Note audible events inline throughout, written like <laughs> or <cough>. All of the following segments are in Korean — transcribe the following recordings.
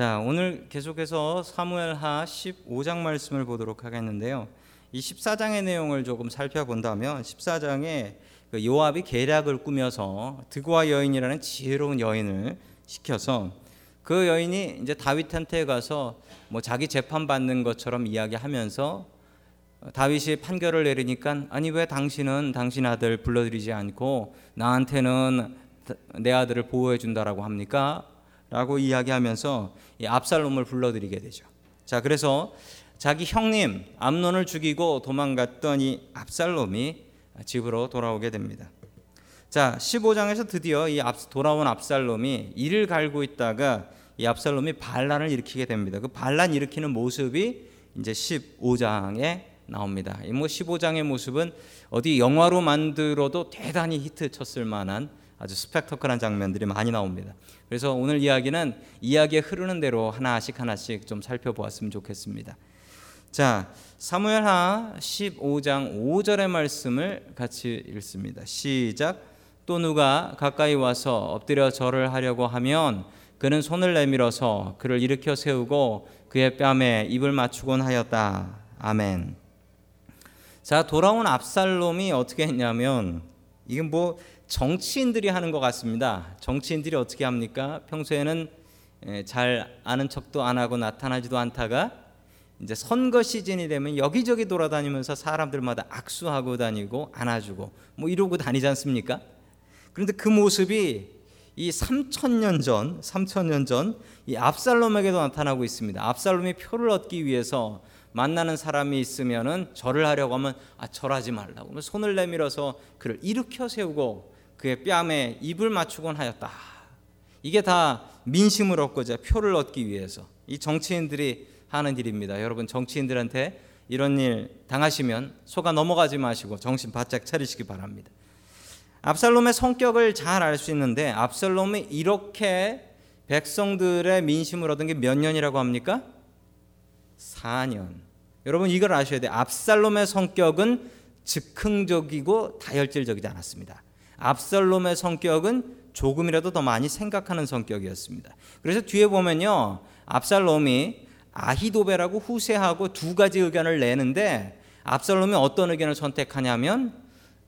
자, 오늘 계속해서 사무엘하 15장 말씀을 보도록 하겠는데요. 이 14장의 내용을 조금 살펴본다면 14장에 그 요압이 계략을 꾸며서 드고아 여인이라는 지혜로운 여인을 시켜서 그 여인이 이제 다윗한테 가서 뭐 자기 재판 받는 것처럼 이야기하면서 다윗이 판결을 내리니까 아니 왜 당신은 당신 아들 불러들이지 않고 나한테는 내 아들을 보호해 준다라고 합니까? 라고 이야기하면서 이 압살롬을 불러들이게 되죠. 자, 그래서 자기 형님 암론을 죽이고 도망갔던 이 압살롬이 집으로 돌아오게 됩니다. 자, 15장에서 드디어 이 돌아온 압살롬이 이를 갈고 있다가 이 압살롬이 반란을 일으키게 됩니다. 그 반란 일으키는 모습이 이제 15장에 나옵니다. 뭐 15장의 모습은 어디 영화로 만들어도 대단히 히트 쳤을 만한 아주 스펙터클한 장면들이 많이 나옵니다. 그래서 오늘 이야기는 이야기에 흐르는 대로 하나씩 하나씩 좀 살펴보았으면 좋겠습니다. 자, 사무엘하 15장 5절의 말씀을 같이 읽습니다. 시작. 또 누가 가까이 와서 엎드려 절을 하려고 하면 그는 손을 내밀어서 그를 일으켜 세우고 그의 뺨에 입을 맞추곤 하였다. 아멘. 자, 돌아온 압살롬이 어떻게 했냐면 이게 뭐 정치인들이 하는 것 같습니다. 정치인들이 어떻게 합니까? 평소에는 잘 아는 척도 안 하고 나타나지도 않다가 이제 선거 시즌이 되면 여기저기 돌아다니면서 사람들마다 악수하고 다니고 안아주고 뭐 이러고 다니지 않습니까? 그런데 그 모습이 이 3천년 전, 3천년 전 이 압살롬에게도 나타나고 있습니다. 압살롬이 표를 얻기 위해서 만나는 사람이 있으면은 절을 하려고 하면 아 절하지 말라고 손을 내밀어서 그를 일으켜 세우고 그의 뺨에 입을 맞추곤 하였다. 이게 다 민심을 얻고자 표를 얻기 위해서 이 정치인들이 하는 일입니다. 여러분 정치인들한테 이런 일 당하시면 속아 넘어가지 마시고 정신 바짝 차리시기 바랍니다. 압살롬의 성격을 잘 알 수 있는데 압살롬이 이렇게 백성들의 민심을 얻은 게 몇 년이라고 합니까? 4년. 여러분 이걸 아셔야 돼요. 압살롬의 성격은 즉흥적이고 다혈질적이지 않았습니다. 압살롬의 성격은 조금이라도 더 많이 생각하는 성격이었습니다. 그래서 뒤에 보면요. 압살롬이 아히도베라고 후세하고 두 가지 의견을 내는데 압살롬이 어떤 의견을 선택하냐면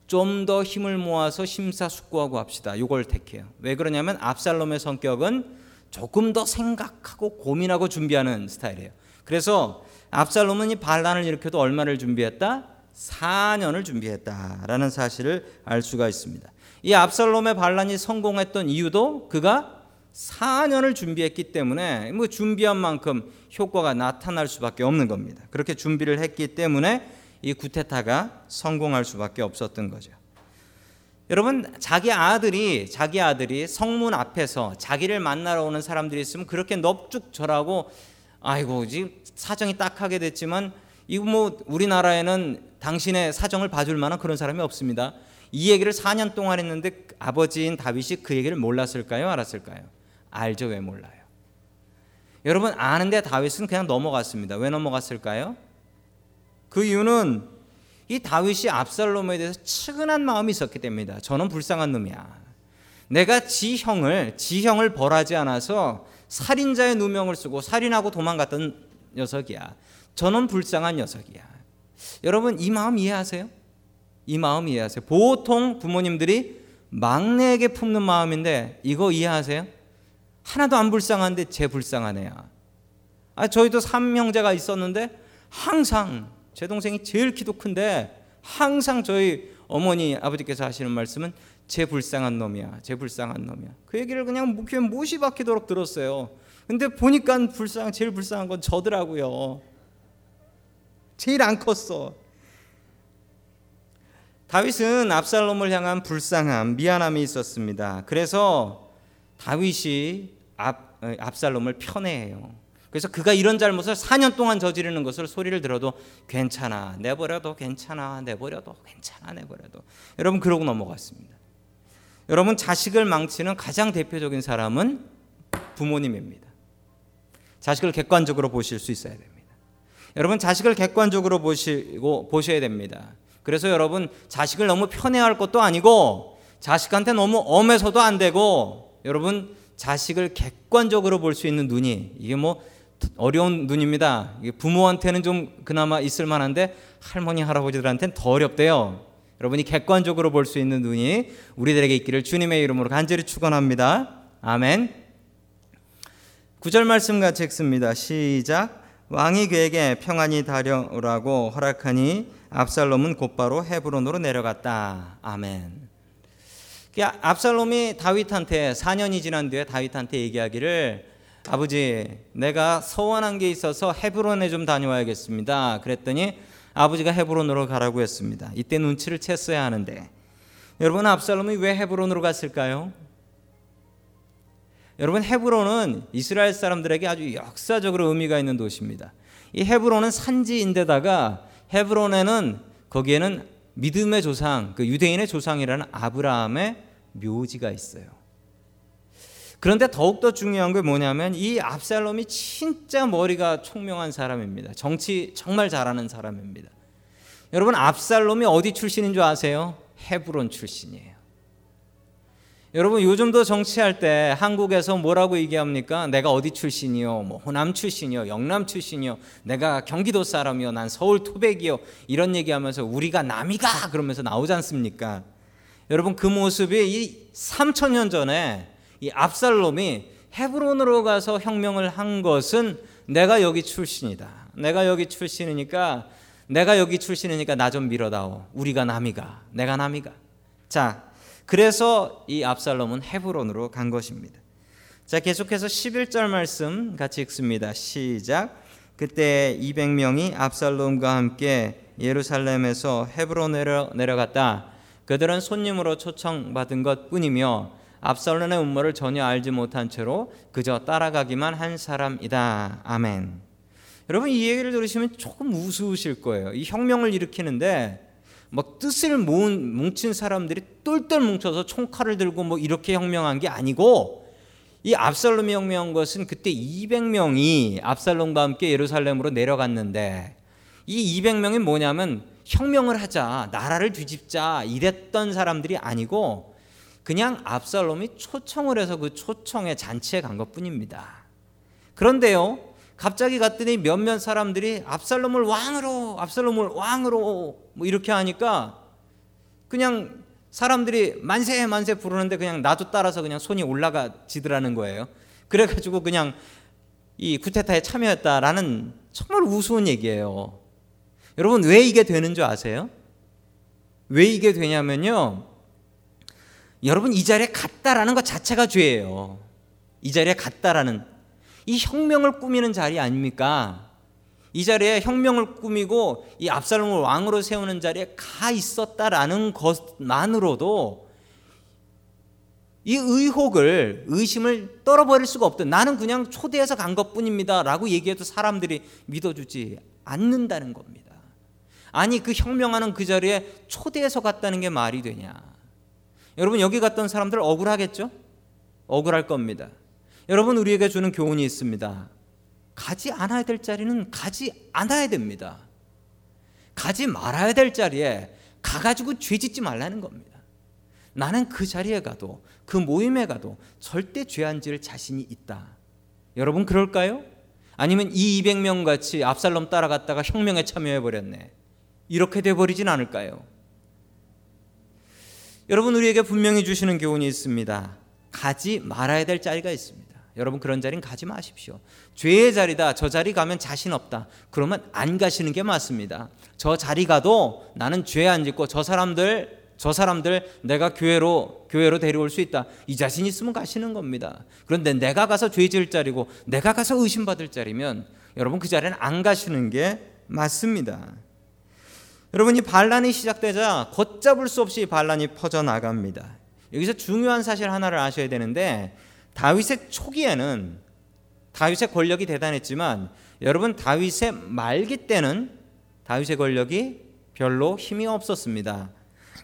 좀 더 힘을 모아서 심사숙고하고 합시다. 이걸 택해요. 왜 그러냐면 압살롬의 성격은 조금 더 생각하고 고민하고 준비하는 스타일이에요. 그래서 압살롬은 이 반란을 일으켜도 얼마를 준비했다? 4년을 준비했다라는 사실을 알 수가 있습니다. 이 압살롬의 반란이 성공했던 이유도 그가 4년을 준비했기 때문에 뭐 준비한 만큼 효과가 나타날 수밖에 없는 겁니다. 그렇게 준비를 했기 때문에 이 구테타가 성공할 수밖에 없었던 거죠. 여러분 자기 아들이 자기 아들이 성문 앞에서 자기를 만나러 오는 사람들이 있으면 그렇게 넙죽절하고 아이고 지금 사정이 딱하게 됐지만 이거 뭐 우리나라에는 당신의 사정을 봐줄 만한 그런 사람이 없습니다. 이 얘기를 4년 동안 했는데 아버지인 다윗이 그 얘기를 몰랐을까요? 알았을까요? 알죠. 왜 몰라요? 여러분 아는데 다윗은 그냥 넘어갔습니다. 왜 넘어갔을까요? 그 이유는 이 다윗이 압살롬에 대해서 측은한 마음이 있었기 때문이다. 저는 불쌍한 놈이야. 내가 지 형을 지 형을 벌하지 않아서 살인자의 누명을 쓰고 살인하고 도망갔던 녀석이야. 저는 불쌍한 녀석이야. 여러분 이 마음 이해하세요? 이 마음 이해하세요? 보통 부모님들이 막내에게 품는 마음인데 이거 이해하세요? 하나도 안 불쌍한데 제 애야. 아 저희도 삼형제가 있었는데 항상 제 동생이 제일 키도 큰데 항상 저희 어머니 아버지께서 하시는 말씀은 제 불쌍한 놈이야. 제 불쌍한 놈이야. 그 얘기를 그냥 귀에 못이 박히도록 들었어요. 근데 보니까 불쌍 제일 불쌍한 건 저더라고요. 제일 안 컸어. 다윗은 압살롬을 향한 불쌍함, 미안함이 있었습니다. 그래서 다윗이 압, 압살롬을 편애해요. 그래서 그가 이런 잘못을 4년 동안 저지르는 것을 소리를 들어도 괜찮아, 내버려도 괜찮아, 내버려도 괜찮아, 내버려도. 여러분 그러고 넘어갔습니다. 여러분 자식을 망치는 가장 대표적인 사람은 부모님입니다. 자식을 객관적으로 보실 수 있어야 됩니다. 여러분 자식을 객관적으로 보시고 보셔야 됩니다. 그래서 여러분 자식을 너무 편애할 것도 아니고 자식한테 너무 엄해서도 안 되고 여러분 자식을 객관적으로 볼 수 있는 눈이 이게 뭐 어려운 눈입니다. 부모한테는 좀 그나마 있을 만한데 할머니 할아버지들한테는 더 어렵대요. 여러분이 객관적으로 볼 수 있는 눈이 우리들에게 있기를 주님의 이름으로 간절히 축원합니다. 아멘. 구절 말씀 같이 읽습니다. 시작. 왕이 그에게 평안히 다려오라고 허락하니 압살롬은 곧바로 헤브론으로 내려갔다. 아멘. 압살롬이 다윗한테 4년이 지난 뒤에 다윗한테 얘기하기를 아버지 내가 서원한 게 있어서 헤브론에 좀 다녀와야겠습니다. 그랬더니 아버지가 헤브론으로 가라고 했습니다. 이때 눈치를 챘어야 하는데 여러분 압살롬이 왜 헤브론으로 갔을까요? 여러분 헤브론은 이스라엘 사람들에게 아주 역사적으로 의미가 있는 도시입니다. 이 헤브론은 산지인데다가 헤브론에는 거기에는 믿음의 조상, 그 유대인의 조상이라는 아브라함의 묘지가 있어요. 그런데 더욱더 중요한 게 뭐냐면 이 압살롬이 진짜 머리가 총명한 사람입니다. 정치 정말 잘하는 사람입니다. 여러분 압살롬이 어디 출신인 줄 아세요? 헤브론 출신이에요. 여러분 요즘도 정치할 때 한국에서 뭐라고 얘기합니까? 내가 어디 출신이요? 뭐 호남 출신이요? 영남 출신이요? 내가 경기도 사람이요? 난 서울 토백이요? 이런 얘기하면서 우리가 남이가 그러면서 나오지 않습니까? 여러분 그 모습이 이 3천 년 전에 이 압살롬이 헤브론으로 가서 혁명을 한 것은 내가 여기 출신이다. 내가 여기 출신이니까 내가 여기 출신이니까 나 좀 밀어다오. 우리가 남이가. 내가 남이가. 자, 그래서 이 압살롬은 헤브론으로 간 것입니다. 자, 계속해서 11절 말씀 같이 읽습니다. 시작. 그때 200명이 압살롬과 함께 예루살렘에서 헤브론으로 내려갔다. 그들은 손님으로 초청받은 것 뿐이며 압살롬의 음모를 전혀 알지 못한 채로 그저 따라가기만 한 사람이다. 아멘. 여러분 이 얘기를 들으시면 조금 우스우실 거예요. 이 혁명을 일으키는데 막 뜻을 모은 뭉친 사람들이 똘똘 뭉쳐서 총칼을 들고 뭐 이렇게 혁명한 게 아니고 이 압살롬이 혁명한 것은 그때 200명이 압살롬과 함께 예루살렘으로 내려갔는데 이 200명이 뭐냐면 혁명을 하자 나라를 뒤집자 이랬던 사람들이 아니고 그냥 압살롬이 초청을 해서 그 초청의 잔치에 간 것뿐입니다. 그런데요 갑자기 갔더니 몇몇 사람들이 압살롬을 왕으로 압살롬을 왕으로 뭐 이렇게 하니까 그냥 사람들이 만세 만세 부르는데 그냥 나도 따라서 그냥 손이 올라가지더라는 거예요. 그래가지고 그냥 이 쿠데타에 참여했다라는 정말 우스운 얘기예요. 여러분 왜 이게 되는 줄 아세요? 왜 이게 되냐면요. 여러분 이 자리에 갔다라는 것 자체가 죄예요. 이 자리에 갔다라는 이 혁명을 꾸미는 자리 아닙니까? 이 자리에 혁명을 꾸미고 이 압살롬을 왕으로 세우는 자리에 가 있었다라는 것만으로도 이 의혹을 의심을 떨어버릴 수가 없던 나는 그냥 초대해서 간 것뿐입니다라고 얘기해도 사람들이 믿어주지 않는다는 겁니다. 아니 그 혁명하는 그 자리에 초대해서 갔다는 게 말이 되냐? 여러분 여기 갔던 사람들 억울하겠죠? 억울할 겁니다. 여러분 우리에게 주는 교훈이 있습니다. 가지 않아야 될 자리는 가지 않아야 됩니다. 가지 말아야 될 자리에 가가지고 죄 짓지 말라는 겁니다. 나는 그 자리에 가도 그 모임에 가도 절대 죄 안 지을 자신이 있다. 여러분 그럴까요? 아니면 이 200명 같이 압살롬 따라갔다가 혁명에 참여해 버렸네. 이렇게 돼 버리진 않을까요? 여러분 우리에게 분명히 주시는 교훈이 있습니다. 가지 말아야 될 자리가 있습니다. 여러분 그런 자리는 가지 마십시오. 죄의 자리다. 저 자리 가면 자신 없다. 그러면 안 가시는 게 맞습니다. 저 자리 가도 나는 죄 안 짓고 저 사람들 저 사람들 내가 교회로 교회로 데려올 수 있다. 이 자신 있으면 가시는 겁니다. 그런데 내가 가서 죄 지을 자리고 내가 가서 의심받을 자리면 여러분 그 자리는 안 가시는 게 맞습니다. 여러분 이 반란이 시작되자 걷잡을 수 없이 반란이 퍼져 나갑니다. 여기서 중요한 사실 하나를 아셔야 되는데 다윗의 초기에는 다윗의 권력이 대단했지만 여러분 다윗의 말기 때는 다윗의 권력이 별로 힘이 없었습니다.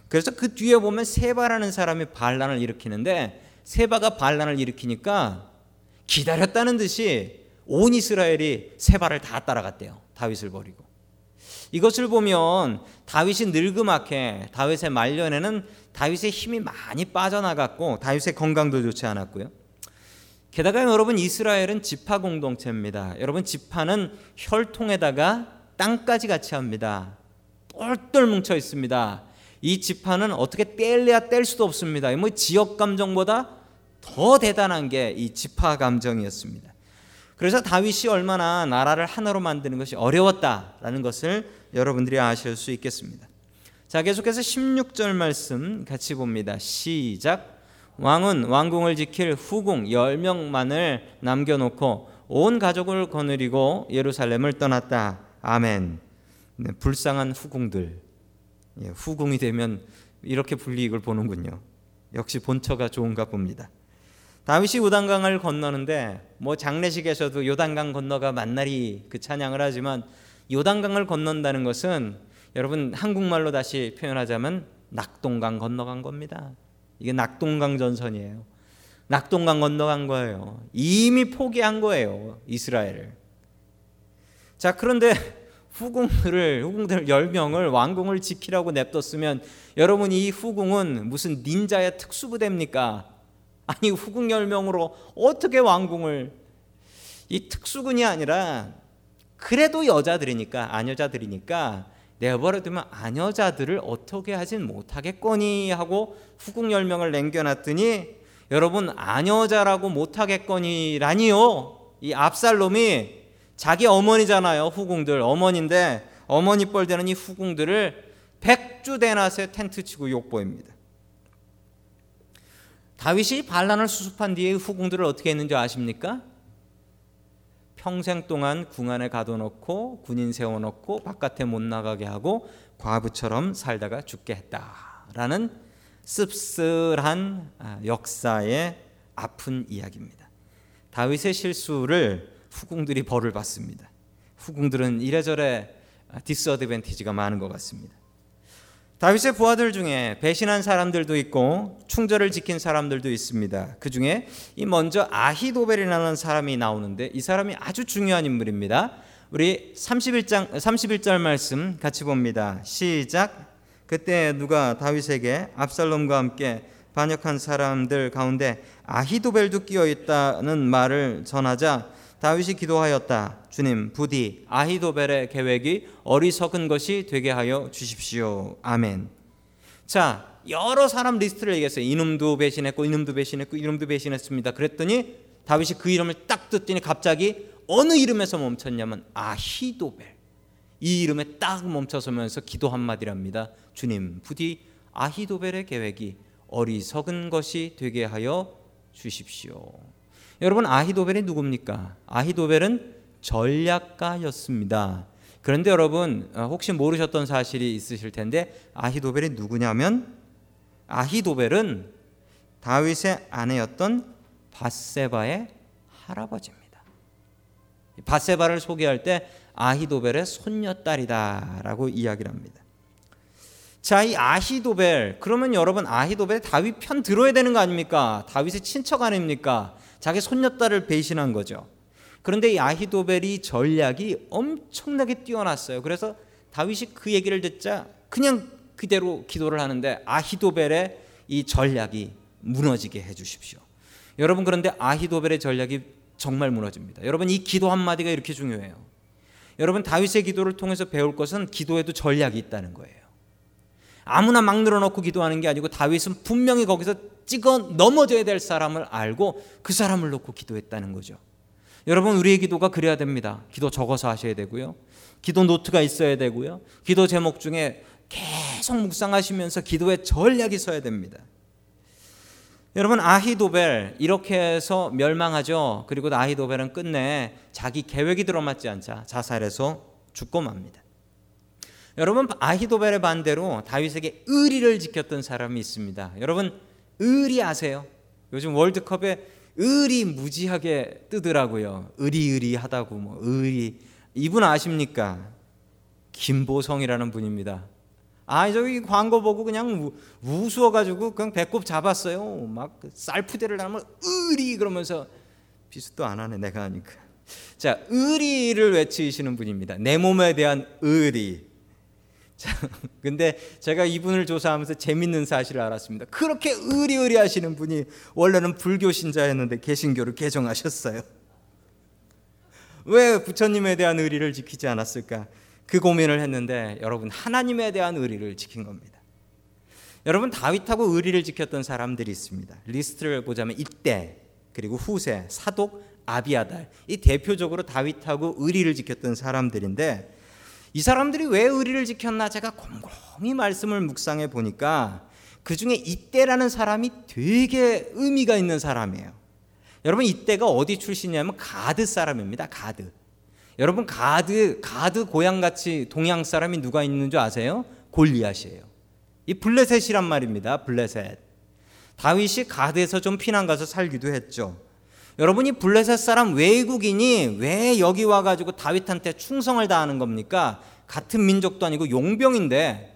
그래서 그 뒤에 보면 세바라는 사람이 반란을 일으키는데 세바가 반란을 일으키니까 기다렸다는 듯이 온 이스라엘이 세바를 다 따라갔대요. 다윗을 버리고. 이것을 보면 다윗이 늙음하게 다윗의 말년에는 다윗의 힘이 많이 빠져나갔고 다윗의 건강도 좋지 않았고요. 게다가 여러분 이스라엘은 지파 공동체입니다. 여러분 지파는 혈통에다가 땅까지 같이 합니다. 똘똘 뭉쳐 있습니다. 이 지파는 어떻게 뗄래야 뗄 수도 없습니다. 뭐 지역 감정보다 더 대단한 게 이 지파 감정이었습니다. 그래서 다윗이 얼마나 나라를 하나로 만드는 것이 어려웠다라는 것을 여러분들이 아실 수 있겠습니다. 자, 계속해서 16절 말씀 같이 봅니다. 시작. 왕은 왕궁을 지킬 후궁 10명만을 남겨놓고 온 가족을 거느리고 예루살렘을 떠났다. 아멘. 네, 불쌍한 후궁들. 예, 후궁이 되면 이렇게 불이익을 보는군요. 역시 본처가 좋은가 봅니다. 다윗이 요단강을 건너는데 뭐 장례식에서도 요단강 건너가 만날이 그 찬양을 하지만 요단강을 건넌다는 것은 여러분 한국말로 다시 표현하자면 낙동강 건너간 겁니다. 이게 낙동강 전선이에요. 낙동강 건너간 거예요. 이미 포기한 거예요. 이스라엘을. 자, 그런데 <laughs> 후궁들을 후궁들 10명을 왕궁을 지키라고 냅뒀으면 여러분 이 후궁은 무슨 닌자의 특수부대입니까? 아니 후궁 10명으로 어떻게 왕궁을 이 특수군이 아니라 그래도 여자들이니까 아녀자들이니까 내버려두면 아녀자들을 어떻게 하진 못하겠거니 하고 후궁 10명을 남겨놨더니 여러분 아녀자라고 못하겠거니라니요. 이 압살롬이 자기 어머니잖아요 후궁들. 어머니인데 어머니 뻘 되는 이 후궁들을 백주 대낮에 텐트 치고 욕보입니다. 다윗이 반란을 수습한 뒤에 후궁들을 어떻게 했는지 아십니까? 평생 동안 궁 안에 가둬놓고 군인 세워놓고 바깥에 못 나가게 하고 과부처럼 살다가 죽게 했다라는 씁쓸한 아, 역사의 아픈 이야기입니다. 다윗의 실수를 후궁들이 벌을 받습니다. 후궁들은 이래저래 디스어드밴티지가 많은 것 같습니다. 다윗의 부하들 중에 배신한 사람들도 있고 충절을 지킨 사람들도 있습니다. 그 중에 이 먼저 아히도벨이라는 사람이 나오는데 이 사람이 아주 중요한 인물입니다. 우리 31장 31절 말씀 같이 봅니다. 시작. 그때 누가 다윗에게 압살롬과 함께 반역한 사람들 가운데 아히도벨도 끼어 있다는 말을 전하자 다윗이 기도하였다. 주님, 부디 아히도벨의 계획이 어리석은 것이 되게 하여 주십시오. 아멘. 자, 여러 사람 리스트를 얘기했어요. 이놈도 배신했고, 이놈도 배신했고, 이놈도 배신했습니다. 그랬더니 다윗이 그 이름을 딱 듣더니 갑자기 어느 이름에서 멈췄냐면 아히도벨. 이 이름에 딱 멈춰서면서 기도 한마디랍니다. 주님, 부디 아히도벨의 계획이 어리석은 것이 되게 하여 주십시오. 여러분 아히도벨이 누굽니까? 아히도벨은 전략가였습니다. 그런데 여러분 어, 혹시 모르셨던 사실이 있으실 텐데 아히도벨이 누구냐면 아히도벨은 다윗의 아내였던 바세바의 할아버지입니다. 바세바를 소개할 때 아히도벨의 손녀딸이다라고 이야기를 합니다. 자, 이 아히도벨 그러면 여러분 아히도벨 다윗 편 들어야 되는 거 아닙니까? 다윗의 친척 아닙니까? 자기 손녀딸을 배신한 거죠. 그런데 이 아히도벨이 전략이 엄청나게 뛰어났어요. 그래서 다윗이 그 얘기를 듣자 그냥 그대로 기도를 하는데 아히도벨의 이 전략이 무너지게 해 주십시오. 여러분 그런데 아히도벨의 전략이 정말 무너집니다. 여러분 이 기도 한마디가 이렇게 중요해요. 여러분 다윗의 기도를 통해서 배울 것은 기도에도 전략이 있다는 거예요. 아무나 막 늘어놓고 기도하는 게 아니고 다윗은 분명히 거기서 찍어 넘어져야 될 사람을 알고 그 사람을 놓고 기도했다는 거죠. 여러분 우리의 기도가 그래야 됩니다. 기도 적어서 하셔야 되고요. 기도 노트가 있어야 되고요. 기도 제목 중에 계속 묵상하시면서 기도의 전략이 서야 됩니다. 여러분 아히도벨 이렇게 해서 멸망하죠. 그리고 아히도벨은 끝내 자기 계획이 들어맞지 않자 자살해서 죽고 맙니다. 여러분 아히도벨의 반대로 다윗에게 의리를 지켰던 사람이 있습니다. 여러분 의리 아세요? 요즘 월드컵에 의리 무지하게 뜨더라고요. 의리의리하다고 뭐 의리 이분 아십니까? 김보성이라는 분입니다. 아 저기 광고 보고 그냥 우스워 가지고 그냥 배꼽 잡았어요. 막 쌀푸대를 하면 의리 그러면서 비슷도 안 하네 내가 하니까. 자 의리를 외치시는 분입니다. 내 몸에 대한 의리. 근데 제가 이분을 조사하면서 재밌는 사실을 알았습니다. 그렇게 의리의리 하시는 분이 원래는 불교 신자였는데 개신교를 개종하셨어요. 왜 부처님에 대한 의리를 지키지 않았을까? 그 고민을 했는데 여러분 하나님에 대한 의리를 지킨 겁니다. 여러분 다윗하고 의리를 지켰던 사람들이 있습니다. 리스트를 보자면 이때 그리고 후세, 사독, 아비아달 이 대표적으로 다윗하고 의리를 지켰던 사람들인데 이 사람들이 왜 의리를 지켰나 제가 곰곰이 말씀을 묵상해 보니까 그 중에 잇대라는 사람이 되게 의미가 있는 사람이에요. 여러분 잇대가 어디 출신이냐면 가드 사람입니다. 가드. 여러분 가드 가드 고향 같이 동향 사람이 누가 있는 줄 아세요? 골리앗이에요. 이 블레셋이란 말입니다. 블레셋. 다윗이 가드에서 좀 피난 가서 살기도 했죠. 여러분이 블레셋 사람 외국인이 왜 여기 와가지고 다윗한테 충성을 다하는 겁니까? 같은 민족도 아니고 용병인데.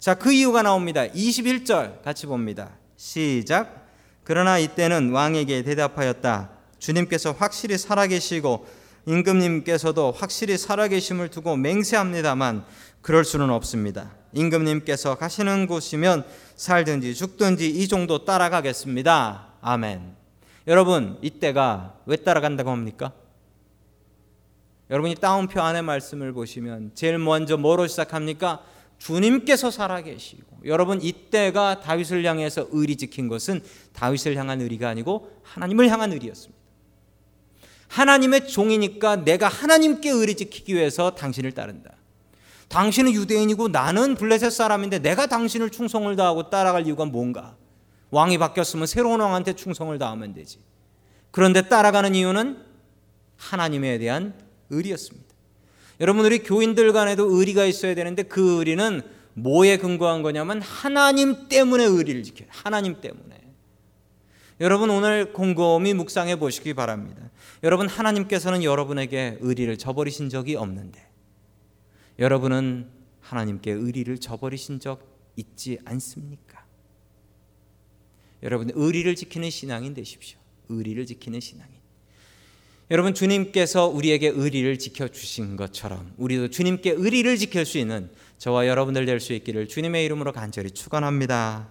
자, 그 이유가 나옵니다. 21절 같이 봅니다. 시작. 그러나 이때는 왕에게 대답하였다. 주님께서 확실히 살아계시고 임금님께서도 확실히 살아계심을 두고 맹세합니다만 그럴 수는 없습니다. 임금님께서 가시는 곳이면 살든지 죽든지 이 정도 따라가겠습니다. 아멘. 여러분 이때가 왜 따라간다고 합니까? 여러분이 따옴표 안에 말씀을 보시면 제일 먼저 뭐로 시작합니까? 주님께서 살아계시고 여러분 이때가 다윗을 향해서 의리 지킨 것은 다윗을 향한 의리가 아니고 하나님을 향한 의리였습니다. 하나님의 종이니까 내가 하나님께 의리 지키기 위해서 당신을 따른다. 당신은 유대인이고 나는 블레셋 사람인데 내가 당신을 충성을 다하고 따라갈 이유가 뭔가? 왕이 바뀌었으면 새로운 왕한테 충성을 다하면 되지. 그런데 따라가는 이유는 하나님에 대한 의리였습니다. 여러분 우리 교인들 간에도 의리가 있어야 되는데 그 의리는 뭐에 근거한 거냐면 하나님 때문에 의리를 지켜요. 하나님 때문에. 여러분 오늘 곰곰이 묵상해 보시기 바랍니다. 여러분 하나님께서는 여러분에게 의리를 저버리신 적이 없는데 여러분은 하나님께 의리를 저버리신 적 있지 않습니까? 여러분 의리를 지키는 신앙인 되십시오. 의리를 지키는 신앙인. 여러분 주님께서 우리에게 의리를 지켜 주신 것처럼 우리도 주님께 의리를 지킬 수 있는 저와 여러분들 될 수 있기를 주님의 이름으로 간절히 축원합니다.